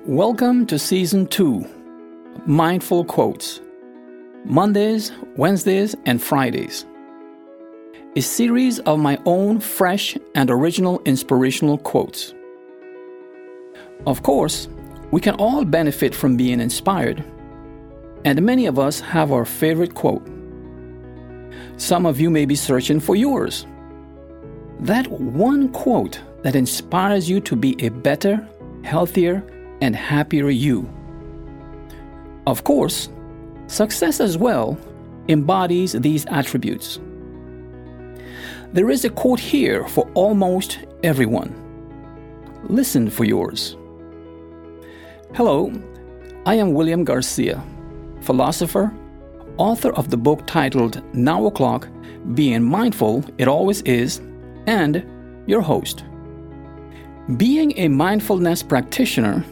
Welcome to Season 2 Mindful Quotes Mondays, Wednesdays, and Fridays. A series of my own fresh and original inspirational quotes. Of course, we can all benefit from being inspired, and many of us have our favorite quote. Some of you may be searching for yours. That one quote that inspires you to be a better, healthier, and happier you. Of course, success as well embodies these attributes. There is a quote here for almost everyone. Listen for yours. Hello, I am William Garcia, philosopher, author of the book titled Now O'Clock Being Mindful It Always Is, and your host. Being a mindfulness practitioner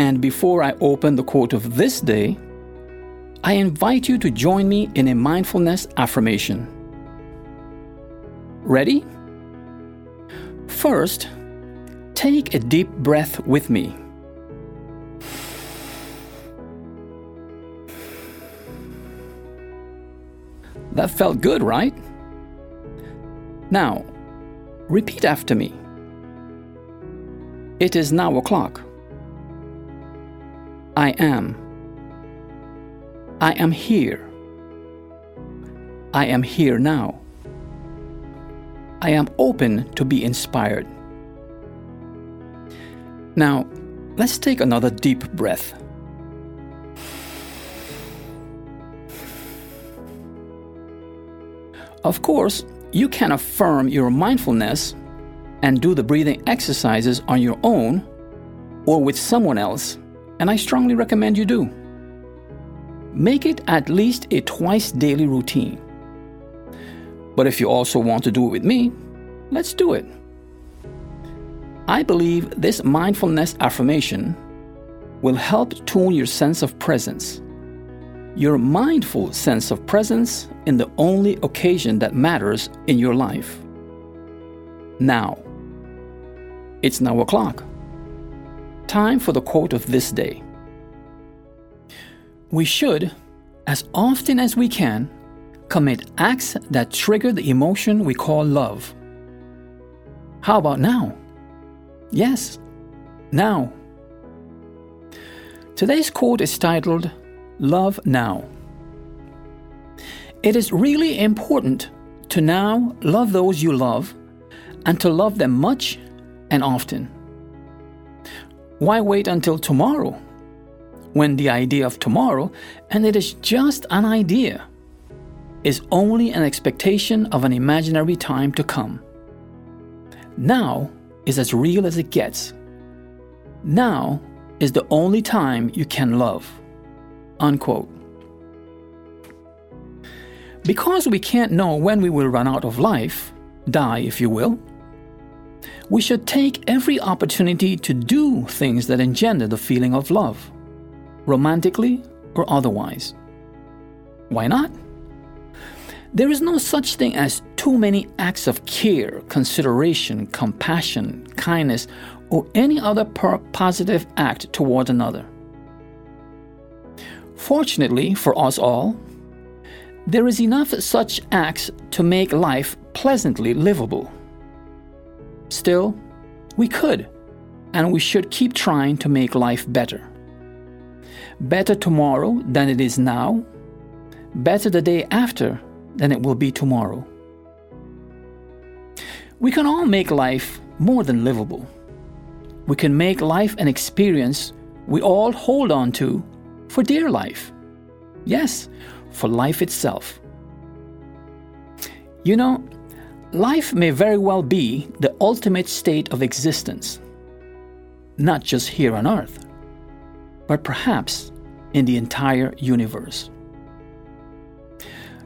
and before I open the quote of this day, I invite you to join me in a mindfulness affirmation. Ready? First, take a deep breath with me. That felt good, right? Now, repeat after me. It is now o'clock. I am. I am here. I am here now. I am open to be inspired. Now, let's take another deep breath. Of course, you can affirm your mindfulness and do the breathing exercises on your own or with someone else and I strongly recommend you do. Make it at least a twice daily routine. But if you also want to do it with me, let's do it. I believe this mindfulness affirmation will help tune your sense of presence, your mindful sense of presence in the only occasion that matters in your life. Now. It's now o'clock. Time for the quote of this day. We should, as often as we can, commit acts that trigger the emotion we call love. How about now? Yes, now. Today's quote is titled Love Now. It is really important to now love those you love and to love them much and often. Why wait until tomorrow? When the idea of tomorrow, and it is just an idea, is only an expectation of an imaginary time to come. Now is as real as it gets. Now is the only time you can love. Unquote. Because we can't know when we will run out of life, die if you will, we should take every opportunity to do things that engender the feeling of love, romantically or otherwise. Why not? There is no such thing as too many acts of care, consideration, compassion, kindness, or any other positive act toward another. Fortunately for us all, there is enough such acts to make life pleasantly livable. Still, we could, and we should keep trying to make life better. Better tomorrow than it is now, better the day after than it will be tomorrow. We can all make life more than livable. We can make life an experience we all hold on to for dear life. Yes, for life itself. You know, Life may very well be the ultimate state of existence, not just here on Earth, but perhaps in the entire universe.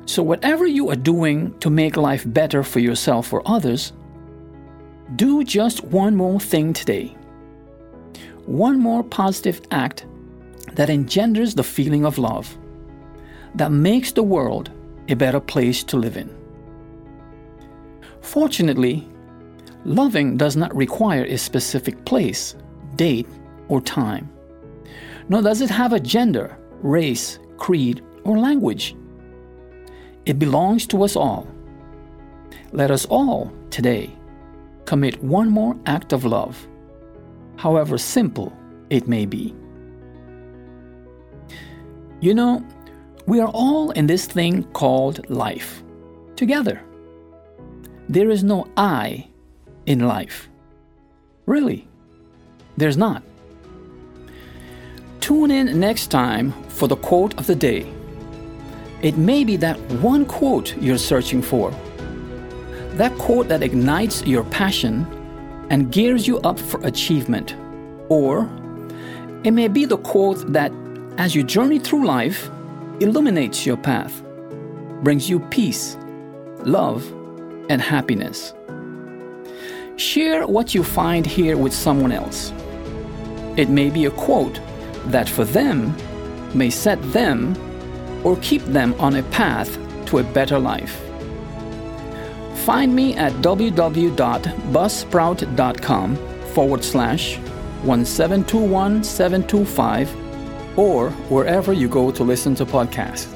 So, whatever you are doing to make life better for yourself or others, do just one more thing today. One more positive act that engenders the feeling of love, that makes the world a better place to live in. Fortunately, loving does not require a specific place, date, or time. nor does it have a gender, race, creed, or language. It belongs to us all. Let us all, today, commit one more act of love, however simple it may be. You know, we are all in this thing called life, together. There is no I in life. Really, there's not. Tune in next time for the quote of the day. It may be that one quote you're searching for. That quote that ignites your passion and gears you up for achievement. Or it may be the quote that, as you journey through life, illuminates your path, brings you peace, love, and happiness. Share what you find here with someone else. It may be a quote that for them may set them or keep them on a path to a better life. Find me at www.buzzsprout.com forward slash 1721725 or wherever you go to listen to podcasts.